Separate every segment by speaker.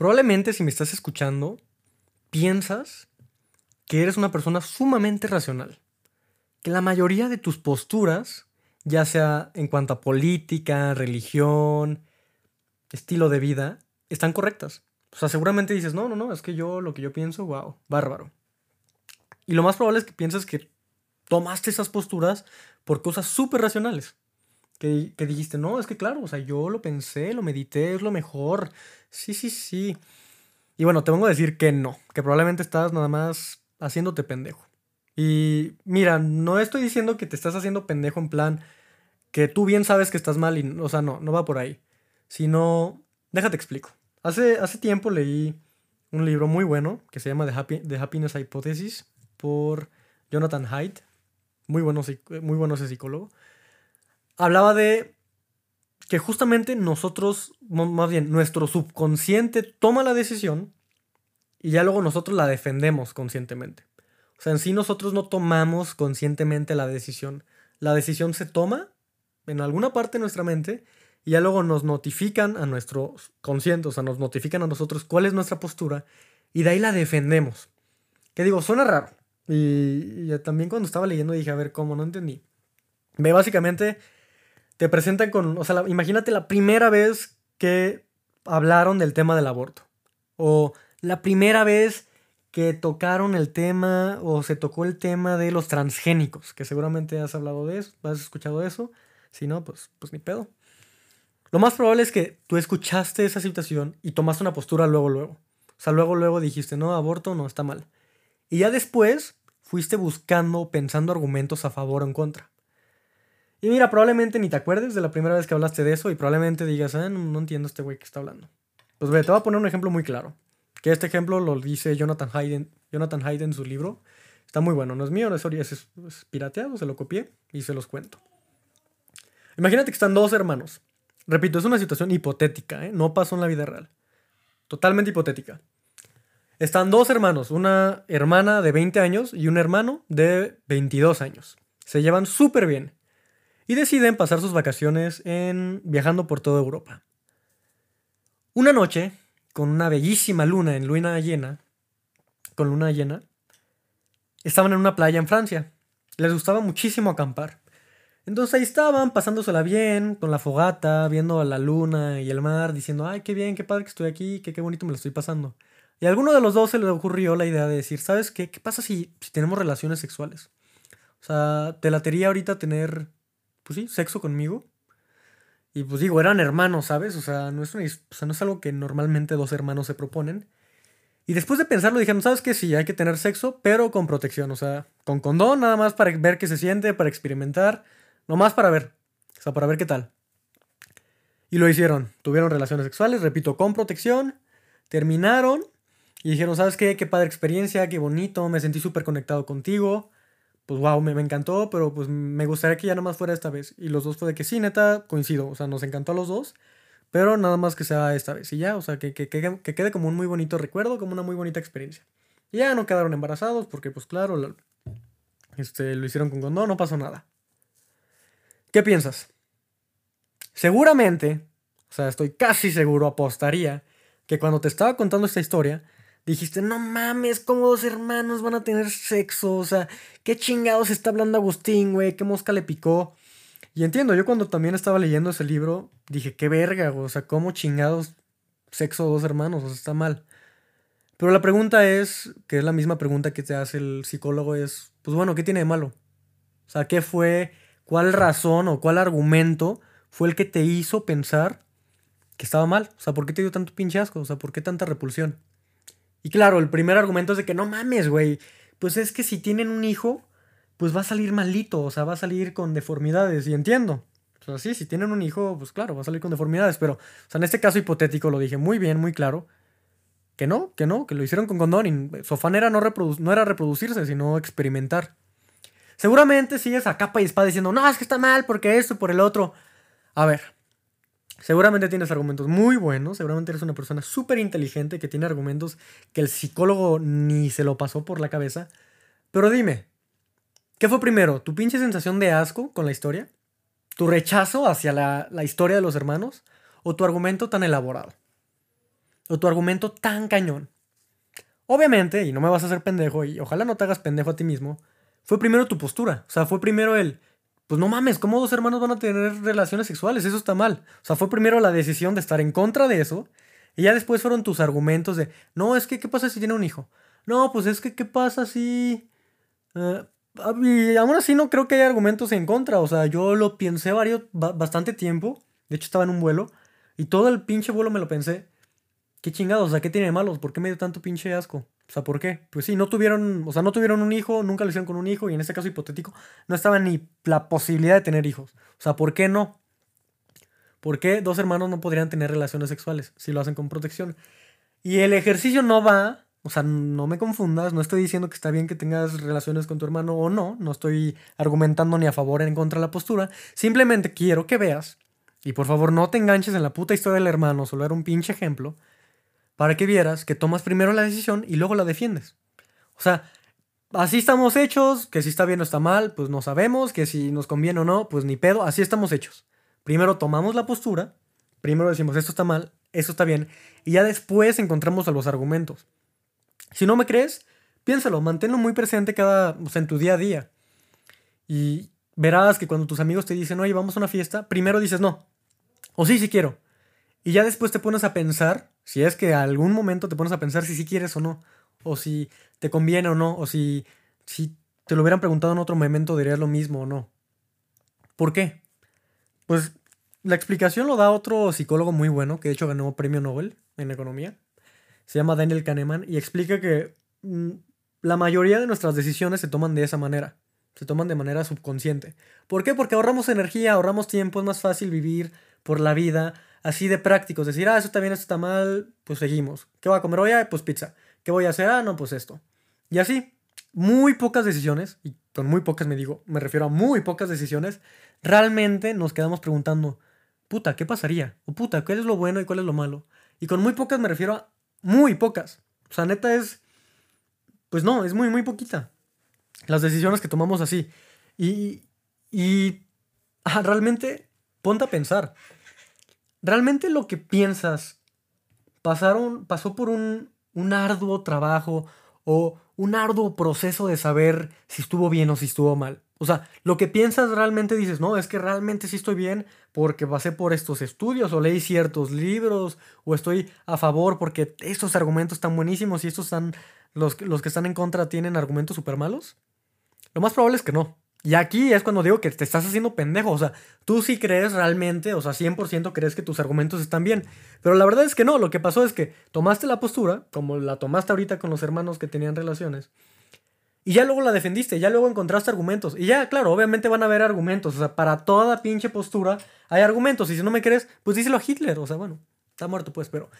Speaker 1: Probablemente si me estás escuchando, piensas que eres una persona sumamente racional. Que la mayoría de tus posturas, ya sea en cuanto a política, religión, estilo de vida, están correctas. O sea, seguramente dices, no, no, no, es que yo lo que yo pienso, wow, bárbaro. Y lo más probable es que pienses que tomaste esas posturas por cosas súper racionales. Que, que, dijiste, no, es que claro, o sea, yo lo pensé, lo medité, es lo mejor. Sí, sí, sí. Y bueno, te vengo a decir que no, que probablemente estás nada más haciéndote pendejo. Y mira, no estoy diciendo que te estás haciendo pendejo en plan que tú bien sabes que estás mal y, o sea, no, no va por ahí. Sino, déjate explico. Hace, hace tiempo leí un libro muy bueno que se llama The, The Happiness Hypothesis por Jonathan Haidt. Muy bueno, muy bueno ese psicólogo hablaba de que justamente nosotros, más bien nuestro subconsciente toma la decisión y ya luego nosotros la defendemos conscientemente. O sea, en sí nosotros no tomamos conscientemente la decisión. La decisión se toma en alguna parte de nuestra mente y ya luego nos notifican a nuestro consciente, o sea, nos notifican a nosotros cuál es nuestra postura y de ahí la defendemos. Que digo, suena raro. Y, y también cuando estaba leyendo dije, a ver, ¿cómo? No entendí. Ve, básicamente te presentan con, o sea, imagínate la primera vez que hablaron del tema del aborto. O la primera vez que tocaron el tema o se tocó el tema de los transgénicos, que seguramente has hablado de eso, has escuchado eso. Si no, pues, pues ni pedo. Lo más probable es que tú escuchaste esa situación y tomaste una postura luego, luego. O sea, luego, luego dijiste, no, aborto no está mal. Y ya después fuiste buscando, pensando argumentos a favor o en contra. Y mira, probablemente ni te acuerdes de la primera vez que hablaste de eso y probablemente digas, ah, no, entiendo este güey que está hablando. Pues ve, te voy a poner un ejemplo muy claro. Que este ejemplo lo dice Jonathan Hayden, Jonathan Hayden en su libro. Está muy bueno, no es mío, no es, es, es pirateado, se lo copié y se los cuento. Imagínate que están dos hermanos. Repito, es una situación hipotética, ¿eh? no pasó en la vida real. Totalmente hipotética. Están dos hermanos, una hermana de 20 años y un hermano de 22 años. Se llevan súper bien y deciden pasar sus vacaciones en viajando por toda Europa. Una noche, con una bellísima luna en luna llena, con luna llena, estaban en una playa en Francia. Les gustaba muchísimo acampar. Entonces ahí estaban, pasándosela bien, con la fogata, viendo a la luna y el mar, diciendo, ay, qué bien, qué padre que estoy aquí, qué, qué bonito me lo estoy pasando. Y a alguno de los dos se le ocurrió la idea de decir, ¿sabes qué? ¿Qué pasa si, si tenemos relaciones sexuales? O sea, te latería ahorita tener pues sí, sexo conmigo. Y pues digo, eran hermanos, ¿sabes? O sea, no es, no es algo que normalmente dos hermanos se proponen. Y después de pensarlo dijeron, ¿sabes qué? Sí, hay que tener sexo, pero con protección. O sea, con condón, nada más para ver qué se siente, para experimentar. Nomás para ver. O sea, para ver qué tal. Y lo hicieron. Tuvieron relaciones sexuales, repito, con protección. Terminaron. Y dijeron, ¿sabes qué? Qué padre experiencia, qué bonito. Me sentí súper conectado contigo pues wow, me, encantó, pero pues me gustaría que ya nada más fuera esta vez. Y los dos fue de que sí, neta, coincido, o sea, nos encantó a los dos, pero nada más que sea esta vez. Y ya, o sea, que, que, que, quede como un muy bonito recuerdo, como una muy bonita experiencia. Y ya no quedaron embarazados porque pues claro, este, lo hicieron con condón, no pasó nada. ¿Qué piensas? Seguramente, o sea, estoy casi seguro, apostaría, que cuando te estaba contando esta historia, dijiste, no mames, ¿cómo dos hermanos van a tener sexo? O sea, ¿qué chingados está hablando Agustín, güey? ¿Qué mosca le picó? Y entiendo, yo cuando también estaba leyendo ese libro, dije, qué verga, güey. O sea, ¿cómo chingados sexo dos hermanos? O sea, está mal. Pero la pregunta es, que es la misma pregunta que te hace el psicólogo, es, pues bueno, ¿qué tiene de malo? O sea, ¿qué fue, cuál razón o cuál argumento fue el que te hizo pensar que estaba mal? O sea, ¿por qué te dio tanto pinche asco? O sea, ¿por qué tanta repulsión? Y claro, el primer argumento es de que no mames, güey. Pues es que si tienen un hijo, pues va a salir malito, o sea, va a salir con deformidades. Y entiendo. O sea, sí, si tienen un hijo, pues claro, va a salir con deformidades. Pero, o sea, en este caso hipotético lo dije muy bien, muy claro. Que no, que no, que lo hicieron con condón. Y su afán era no, no era reproducirse, sino experimentar. Seguramente sigues a capa y espada diciendo, no, es que está mal porque esto, por el otro. A ver, Seguramente tienes argumentos muy buenos, seguramente eres una persona súper inteligente que tiene argumentos que el psicólogo ni se lo pasó por la cabeza. Pero dime, ¿qué fue primero? ¿Tu pinche sensación de asco con la historia? ¿Tu rechazo hacia la, historia de los hermanos? ¿O tu argumento tan elaborado? o tu argumento tan cañón. Obviamente, y no me vas a hacer pendejo, y ojalá no te hagas pendejo a ti mismo, fue primero tu postura. O sea, fue primero el, pues no mames, ¿cómo dos hermanos van a tener relaciones sexuales? Eso está mal. O sea, fue primero la decisión de estar en contra de eso, y ya después fueron tus argumentos de, no, es que, ¿qué pasa si tiene un hijo? No, pues es que, ¿qué pasa si... Eh, y aún así no creo que haya argumentos en contra. O sea, yo lo pensé varios, bastante tiempo. De hecho, estaba en un vuelo. Y todo el pinche vuelo me lo pensé. ¿Qué chingados? O sea, ¿qué tiene de malos? ¿Por qué me dio tanto pinche asco? O sea, ¿por qué? Pues sí, no tuvieron, o sea, no tuvieron un hijo, nunca lo hicieron con un hijo, y en este caso hipotético, no estaba ni la posibilidad de tener hijos. O sea, ¿por qué no? ¿Por qué dos hermanos no podrían tener relaciones sexuales si lo hacen con protección? Y el ejercicio no va, o sea, no me confundas, no estoy diciendo que está bien que tengas relaciones con tu hermano o no, no estoy argumentando ni a favor ni en contra de la postura, simplemente quiero que veas, y por favor no te enganches en la puta historia del hermano, solo era un pinche ejemplo, para que vieras que tomas primero la decisión y luego la defiendes. O sea, así estamos hechos, que si está bien o está mal, pues no sabemos, que si nos conviene o no, pues ni pedo, así estamos hechos. Primero tomamos la postura, primero decimos esto está mal, esto está bien, y ya después encontramos los argumentos. Si no me crees, piénsalo, manténlo muy presente cada, o sea, en tu día a día. Y verás que cuando tus amigos te dicen, oye, vamos a una fiesta, primero dices no, o sí, sí quiero. Y ya después te pones a pensar si es que algún momento te pones a pensar si sí quieres o no, o si te conviene o no, o si, si te lo hubieran preguntado en otro momento dirías lo mismo o no. ¿Por qué? Pues la explicación lo da otro psicólogo muy bueno, que de hecho ganó premio Nobel en economía. Se llama Daniel Kahneman y explica que mm, la mayoría de nuestras decisiones se toman de esa manera. Se toman de manera subconsciente. ¿Por qué? Porque ahorramos energía, ahorramos tiempo, es más fácil vivir por la vida así de prácticos. Decir, ah, eso esto está mal, pues seguimos. ¿Qué voy a comer hoy? Ah, pues pizza. ¿Qué voy a hacer? Ah, no, pues esto. Y así, muy pocas decisiones, y con muy pocas me digo, me refiero a muy pocas decisiones, realmente nos quedamos preguntando, puta, ¿qué pasaría? O puta, ¿cuál es lo bueno y cuál es lo malo? Y con muy pocas me refiero a muy pocas. O sea, neta es, pues no, es muy, muy poquita. Las decisiones que tomamos así. Y, y ah, realmente, ponte a pensar realmente lo que piensas pasaron, pasó por un, un arduo trabajo o un arduo proceso de saber si estuvo bien o si estuvo mal. O sea, lo que piensas realmente dices, no, es que realmente sí estoy bien porque pasé por estos estudios o leí ciertos libros o estoy a favor porque estos argumentos están buenísimos y estos están, los, los que están en contra tienen argumentos súper malos. Lo más probable es que no. Y aquí es cuando digo que te estás haciendo pendejo. O sea, tú sí crees realmente, o sea, 100% crees que tus argumentos están bien. Pero la verdad es que no. Lo que pasó es que tomaste la postura, como la tomaste ahorita con los hermanos que tenían relaciones. Y ya luego la defendiste, ya luego encontraste argumentos. Y ya, claro, obviamente van a haber argumentos. O sea, para toda pinche postura hay argumentos. Y si no me crees, pues díselo a Hitler. O sea, bueno, está muerto pues, pero...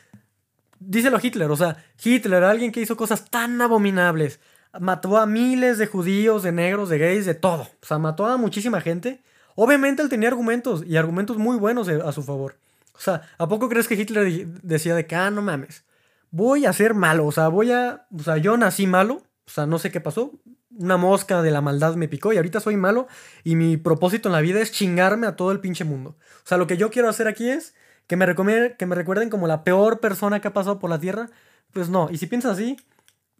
Speaker 1: Díselo a Hitler. O sea, Hitler, alguien que hizo cosas tan abominables mató a miles de judíos, de negros, de gays, de todo. O sea, mató a muchísima gente. Obviamente él tenía argumentos y argumentos muy buenos a su favor. O sea, ¿a poco crees que Hitler decía de que, ah, no mames, voy a ser malo? O sea, voy a, o sea, yo nací malo, o sea, no sé qué pasó. Una mosca de la maldad me picó y ahorita soy malo y mi propósito en la vida es chingarme a todo el pinche mundo. O sea, lo que yo quiero hacer aquí es que me, que me recuerden como la peor persona que ha pasado por la Tierra. Pues no, y si piensas así,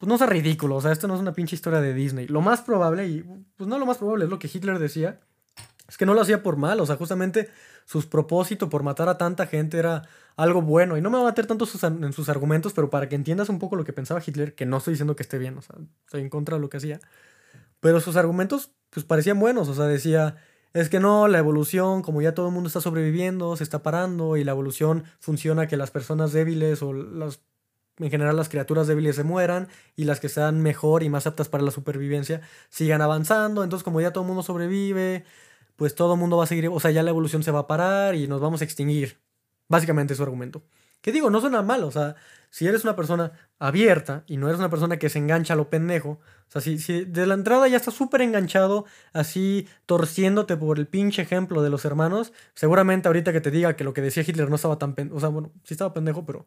Speaker 1: pues no sea ridículo, o sea, esto no es una pinche historia de Disney. Lo más probable, y pues no lo más probable, es lo que Hitler decía, es que no lo hacía por mal, o sea, justamente sus propósitos por matar a tanta gente era algo bueno. Y no me voy a meter tanto en sus argumentos, pero para que entiendas un poco lo que pensaba Hitler, que no estoy diciendo que esté bien, o sea, estoy en contra de lo que hacía, pero sus argumentos pues parecían buenos, o sea, decía, es que no, la evolución, como ya todo el mundo está sobreviviendo, se está parando y la evolución funciona que las personas débiles o las en general las criaturas débiles se mueran y las que sean mejor y más aptas para la supervivencia sigan avanzando. Entonces como ya todo el mundo sobrevive, pues todo el mundo va a seguir, o sea, ya la evolución se va a parar y nos vamos a extinguir. Básicamente es su argumento. Que digo, no suena mal, o sea, si eres una persona abierta y no eres una persona que se engancha a lo pendejo, o sea, si, si de la entrada ya estás súper enganchado, así torciéndote por el pinche ejemplo de los hermanos, seguramente ahorita que te diga que lo que decía Hitler no estaba tan pendejo, o sea, bueno, sí estaba pendejo, pero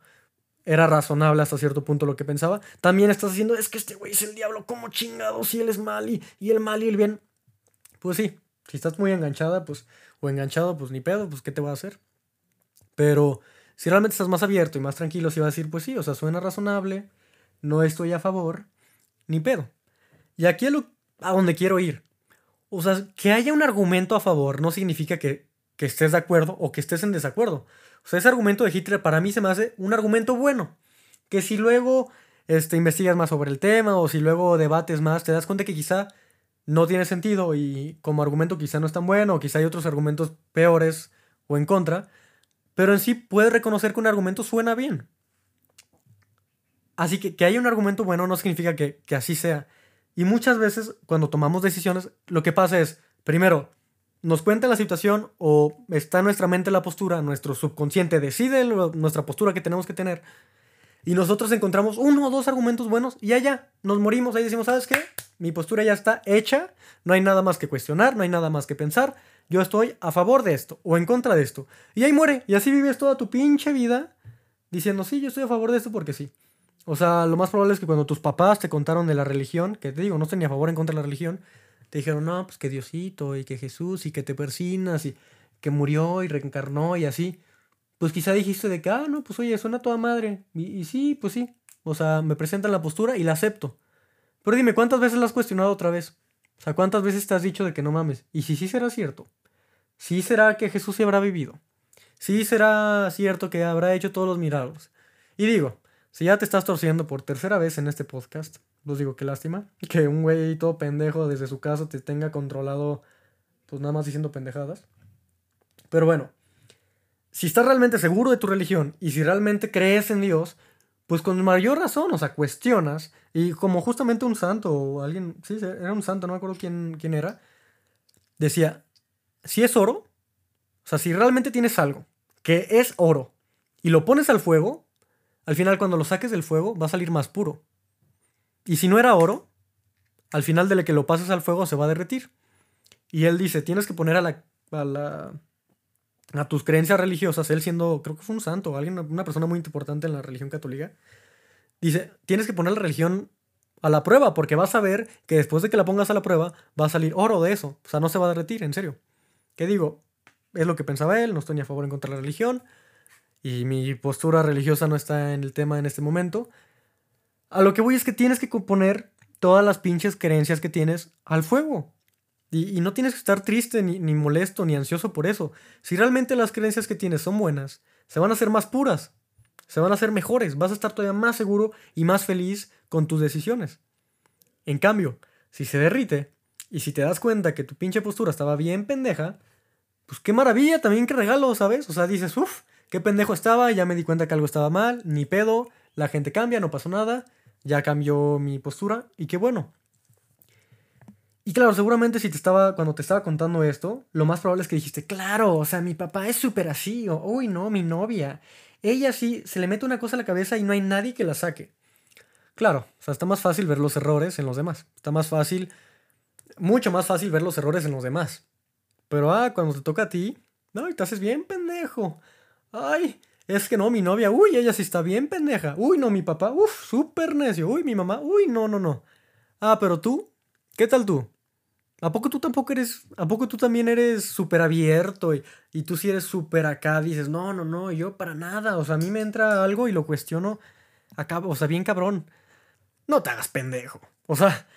Speaker 1: era razonable hasta cierto punto lo que pensaba. También estás diciendo, es que este güey es el diablo, ¿cómo chingado? Si él es mal y, el mal y el bien. Pues sí, si estás muy enganchada, pues, o enganchado, pues ni pedo, pues ¿qué te va a hacer? Pero Si realmente estás más abierto y más tranquilo, si vas a decir, pues sí, o sea, suena razonable, no estoy a favor, ni pedo. Y aquí es lo, a donde quiero ir. O sea, que haya un argumento a favor no significa que, que estés de acuerdo o que estés en desacuerdo. O sea, ese argumento de Hitler para mí se me hace un argumento bueno. Que si luego este, investigas más sobre el tema o si luego debates más, te das cuenta que quizá no tiene sentido y como argumento quizá no es tan bueno o quizá hay otros argumentos peores o en contra. Pero en sí puedes reconocer que un argumento suena bien. Así que que haya un argumento bueno no significa que, que así sea. Y muchas veces cuando tomamos decisiones, lo que pasa es, primero, nos cuenta la situación o está en nuestra mente la postura, nuestro subconsciente decide nuestra postura que tenemos que tener y nosotros encontramos uno o dos argumentos buenos y allá nos morimos, ahí decimos, ¿sabes qué? Mi postura ya está hecha, no hay nada más que cuestionar, no hay nada más que pensar, yo estoy a favor de esto o en contra de esto. Y ahí muere, y así vives toda tu pinche vida diciendo, sí, yo estoy a favor de esto porque sí. O sea, lo más probable es que cuando tus papás te contaron de la religión, que te digo, no estoy ni a favor en contra de la religión, te dijeron, no, pues que Diosito y que Jesús y que te persinas y que murió y reencarnó y así. Pues quizá dijiste de que, ah, no, pues oye, suena toda madre. Y, sí, pues sí. O sea, me presentan la postura y la acepto. Pero dime, ¿cuántas veces la has cuestionado otra vez? O sea, ¿cuántas veces te has dicho de que no mames? Y si sí será cierto. Sí será que Jesús se habrá vivido. Sí será cierto que habrá hecho todos los milagros. Y digo, si ya te estás torciendo por tercera vez en este podcast, pues digo, qué lástima. Que un güey todo pendejo desde su casa te tenga controlado, pues nada más diciendo pendejadas. Pero bueno, si estás realmente seguro de tu religión y si realmente crees en Dios, pues con mayor razón, o sea, cuestionas. Y como justamente un santo o alguien, sí, era un santo, no me acuerdo quién, quién era, decía, si es oro, o sea, si realmente tienes algo que es oro y lo pones al fuego, al final cuando lo saques del fuego va a salir más puro. Y si no era oro, al final de que lo pases al fuego se va a derretir. Y él dice, tienes que poner a la, tus creencias religiosas, él siendo, creo que fue un santo, alguien, una persona muy importante en la religión católica, dice, tienes que poner la religión a la prueba, porque vas a ver que después de que la pongas a la prueba, va a salir oro de eso. O sea, no se va a derretir, en serio. ¿Qué digo? Es lo que pensaba él, no estoy ni a favor en contra de la religión, y mi postura religiosa no está en el tema en este momento. A lo que voy es que tienes que poner todas las pinches creencias que tienes al fuego. Y, no tienes que estar triste, ni, ni, molesto, ni ansioso por eso. Si realmente las creencias que tienes son buenas, se van a hacer más puras, se van a hacer mejores, vas a estar todavía más seguro y más feliz con tus decisiones. En cambio, si se derrite y si te das cuenta que tu pinche postura estaba bien pendeja, pues qué maravilla también que regalo, ¿sabes? O sea, dices, uff, qué pendejo estaba, ya me di cuenta que algo estaba mal, ni pedo, la gente cambia, no pasó nada, ya cambió mi postura y qué bueno. Y claro, seguramente si te estaba, cuando te estaba contando esto, lo más probable es que dijiste, claro, o sea, mi papá es súper así, o, uy, no, mi novia. Ella sí, se le mete una cosa a la cabeza y no hay nadie que la saque. Claro, o sea, está más fácil ver los errores en los demás. Está más fácil, mucho más fácil ver los errores en los demás. Pero, ah, cuando te toca a ti, no, y te haces bien pendejo. Ay, es que no, mi novia, uy, ella sí está bien pendeja. Uy, no, mi papá, uff, súper necio. Uy, mi mamá, uy, no, no, no. Ah, pero tú, ¿qué tal tú? ¿A poco tú tampoco eres, a poco tú también eres súper abierto y, y, tú si eres súper acá, dices, no, no, no, yo para nada, o sea, a mí me entra algo y lo cuestiono acá, o sea, bien cabrón. No te hagas pendejo, o sea,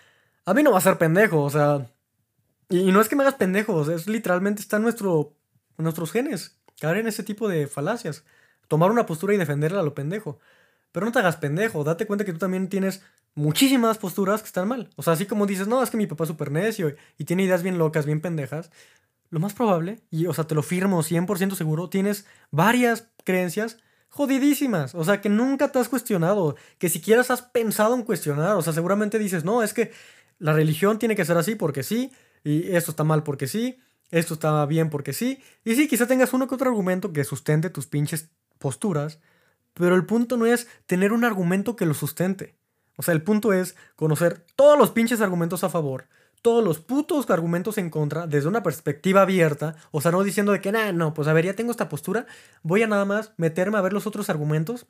Speaker 1: a mí no va a ser pendejo, o sea, y, no es que me hagas pendejo, es literalmente está nuestro, nuestros genes, caer en ese tipo de falacias, tomar una postura y defenderla a lo pendejo. Pero no te hagas pendejo, date cuenta que tú también tienes muchísimas posturas que están mal. O sea, así como dices, no, es que mi papá es súper necio y, tiene ideas bien locas, bien pendejas. Lo más probable, y o sea, te lo firmo 100% seguro, tienes varias creencias jodidísimas. O sea, que nunca te has cuestionado, que siquiera has pensado en cuestionar. O sea, seguramente dices, no, es que la religión tiene que ser así porque sí, y esto está mal porque sí, esto está bien porque sí. Y sí, quizá tengas uno que otro argumento que sustente tus pinches posturas, pero el punto no es tener un argumento que lo sustente. O sea, el punto es conocer todos los pinches argumentos a favor, todos los putos argumentos en contra desde una perspectiva abierta. O sea, no diciendo de que, nada, no, pues a ver, ya tengo esta postura, voy a nada más meterme a ver los otros argumentos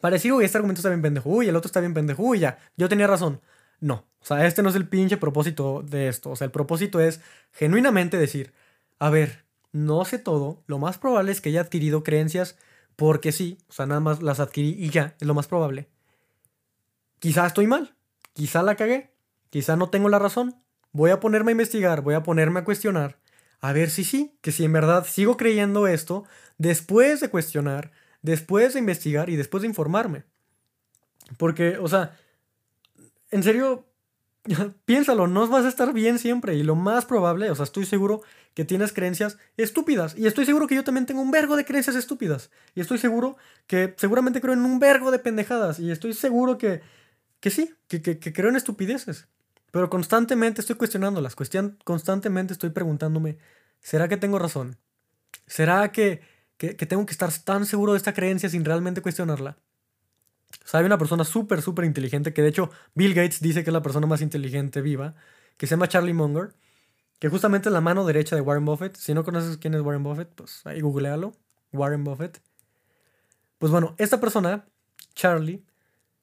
Speaker 1: para decir, este argumento está bien pendejo, uy, el otro está bien pendejo, uy, ya, yo tenía razón. No, o sea, este no es el pinche propósito de esto. O sea, el propósito es genuinamente decir, a ver, no sé todo, lo más probable es que haya adquirido creencias porque sí, o sea, nada más las adquirí y ya, es lo más probable. Quizá estoy mal, quizá la cagué, quizá no tengo la razón. Voy a ponerme a investigar, voy a ponerme a cuestionar, a ver si sí, que si en verdad sigo creyendo esto, después de cuestionar, después de investigar y después de informarme. Porque, o sea, en serio, piénsalo, no vas a estar bien siempre y lo más probable, o sea, estoy seguro que tienes creencias estúpidas y estoy seguro que yo también tengo un vergo de creencias estúpidas y estoy seguro que seguramente creo en un vergo de pendejadas y estoy seguro que, que sí, que, que, creo en estupideces, pero constantemente estoy cuestionándolas, cuestion, constantemente estoy preguntándome, ¿será que tengo razón? ¿Será que, que tengo que estar tan seguro de esta creencia sin realmente cuestionarla? O sea, hay una persona súper, súper inteligente, que de hecho Bill Gates dice que es la persona más inteligente viva, que se llama Charlie Munger, que justamente es la mano derecha de Warren Buffett. Si no conoces quién es Warren Buffett, pues ahí googlealo, Warren Buffett. Pues bueno, esta persona, Charlie,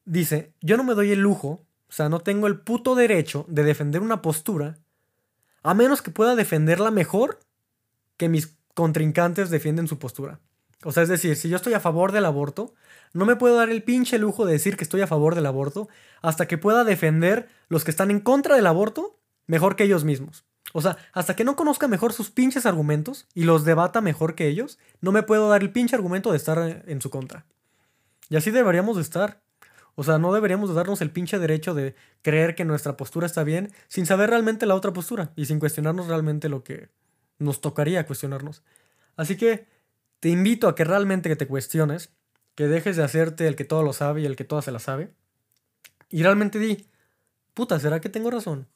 Speaker 1: dice, yo no me doy el lujo, o sea, no tengo el puto derecho de defender una postura, a menos que pueda defenderla mejor que mis contrincantes defienden su postura. O sea, es decir, si yo estoy a favor del aborto, no me puedo dar el pinche lujo de decir que estoy a favor del aborto hasta que pueda defender los que están en contra del aborto mejor que ellos mismos. O sea, hasta que no conozca mejor sus pinches argumentos y los debata mejor que ellos, no me puedo dar el pinche argumento de estar en su contra. Y así deberíamos de estar. O sea, no deberíamos de darnos el pinche derecho de creer que nuestra postura está bien sin saber realmente la otra postura y sin cuestionarnos realmente lo que nos tocaría cuestionarnos. Así que te invito a que realmente te cuestiones, que dejes de hacerte el que todo lo sabe y el que todo se la sabe. Y realmente di, puta, ¿será que tengo razón?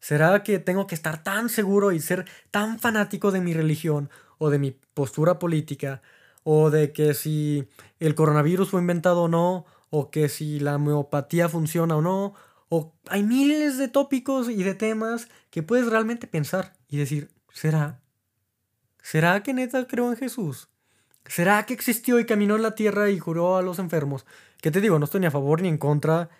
Speaker 1: ¿Será que tengo que estar tan seguro y ser tan fanático de mi religión o de mi postura política? ¿O de que si el coronavirus fue inventado o no? ¿O que si la homeopatía funciona o no? O hay miles de tópicos y de temas que puedes realmente pensar y decir, ¿será? ¿Será que neta creo en Jesús? ¿Será que existió y caminó en la tierra y curó a los enfermos? Que te digo, no estoy ni a favor ni en contra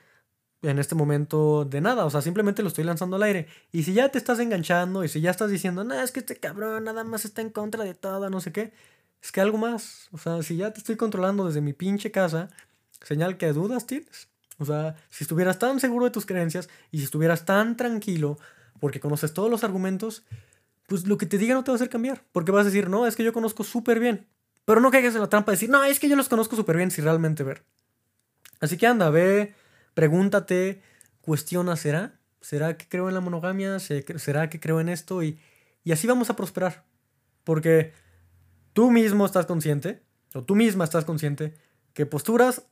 Speaker 1: en este momento de nada, o sea, simplemente lo estoy lanzando al aire. Y si ya te estás enganchando y si ya estás diciendo, no, es que este cabrón nada más está en contra de todo, no sé qué, es que algo más, o sea, si ya te estoy controlando desde mi pinche casa, señal que dudas tienes. O sea, si estuvieras tan seguro de tus creencias y si estuvieras tan tranquilo porque conoces todos los argumentos, pues lo que te diga no te va a hacer cambiar, porque vas a decir, no, es que yo conozco súper bien. Pero no caigas en la trampa de decir, no, es que yo los conozco súper bien, si realmente ver. Así que anda, ve, pregúntate, cuestiona, ¿será? ¿Será que creo en la monogamia? ¿Será que creo en esto? Y, y así vamos a prosperar. Porque tú mismo estás consciente, o tú misma estás consciente, que posturas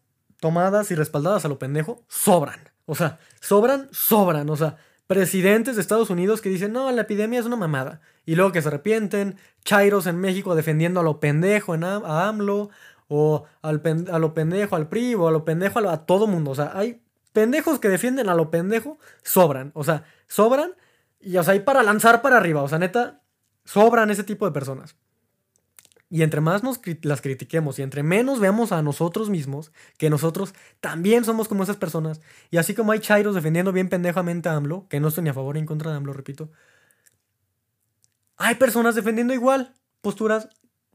Speaker 1: tomadas y respaldadas a lo pendejo sobran. O sea, sobran, sobran. O sea, presidentes de Estados Unidos que dicen, no, la epidemia es una mamada. Y luego que se arrepienten, Chairos en México defendiendo a lo pendejo en a, AMLO, o al a lo pendejo al PRI, o a lo pendejo a, a todo mundo. O sea, hay pendejos que defienden a lo pendejo, sobran. O sea, sobran, y o sea, hay para lanzar para arriba. O sea, neta, sobran ese tipo de personas. Y entre más nos las critiquemos y entre menos veamos a nosotros mismos, que nosotros también somos como esas personas, y así como hay chairos defendiendo bien pendejamente a AMLO, que no estoy ni a favor ni en contra de AMLO, repito, hay personas defendiendo igual posturas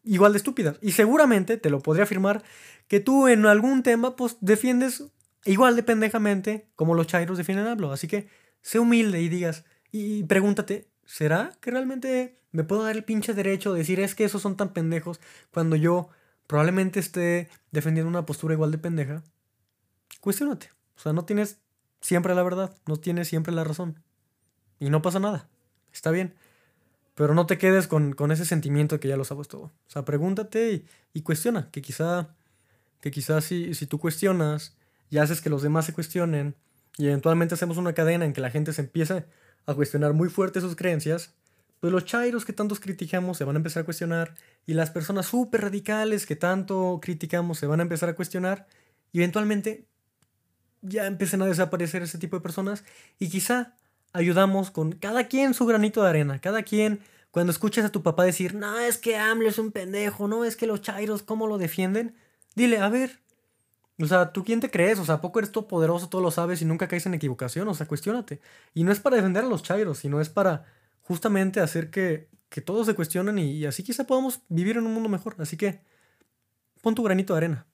Speaker 1: igual de estúpidas. Y seguramente, te lo podría afirmar, que tú en algún tema pues defiendes igual de pendejamente como los chairos defienden a AMLO. Así que sé humilde y digas, y pregúntate, ¿será que realmente me puedo dar el pinche derecho de decir es que esos son tan pendejos cuando yo probablemente esté defendiendo una postura igual de pendeja? Cuestiónate. O sea, no tienes siempre la verdad, no tienes siempre la razón. Y no pasa nada. Está bien. Pero no te quedes con, ese sentimiento que ya lo sabes todo. O sea, pregúntate y, cuestiona. Que quizá, que quizá si, si tú cuestionas y haces que los demás se cuestionen y eventualmente hacemos una cadena en que la gente se empieza a cuestionar muy fuerte sus creencias, pues los chairos que tantos criticamos se van a empezar a cuestionar y las personas súper radicales que tanto criticamos se van a empezar a cuestionar y eventualmente ya empiecen a desaparecer ese tipo de personas y quizá ayudamos con cada quien su granito de arena, cada quien cuando escuchas a tu papá decir, no, es que AMLO es un pendejo, no, es que los chairos, ¿cómo lo defienden? Dile, a ver, o sea, ¿tú quién te crees? O sea, ¿a poco eres todo poderoso, todo lo sabes y nunca caes en equivocación? O sea, cuestiónate. Y no es para defender a los chairos, sino es para justamente hacer que, que todos se cuestionen y, así quizá podamos vivir en un mundo mejor. Así que pon tu granito de arena.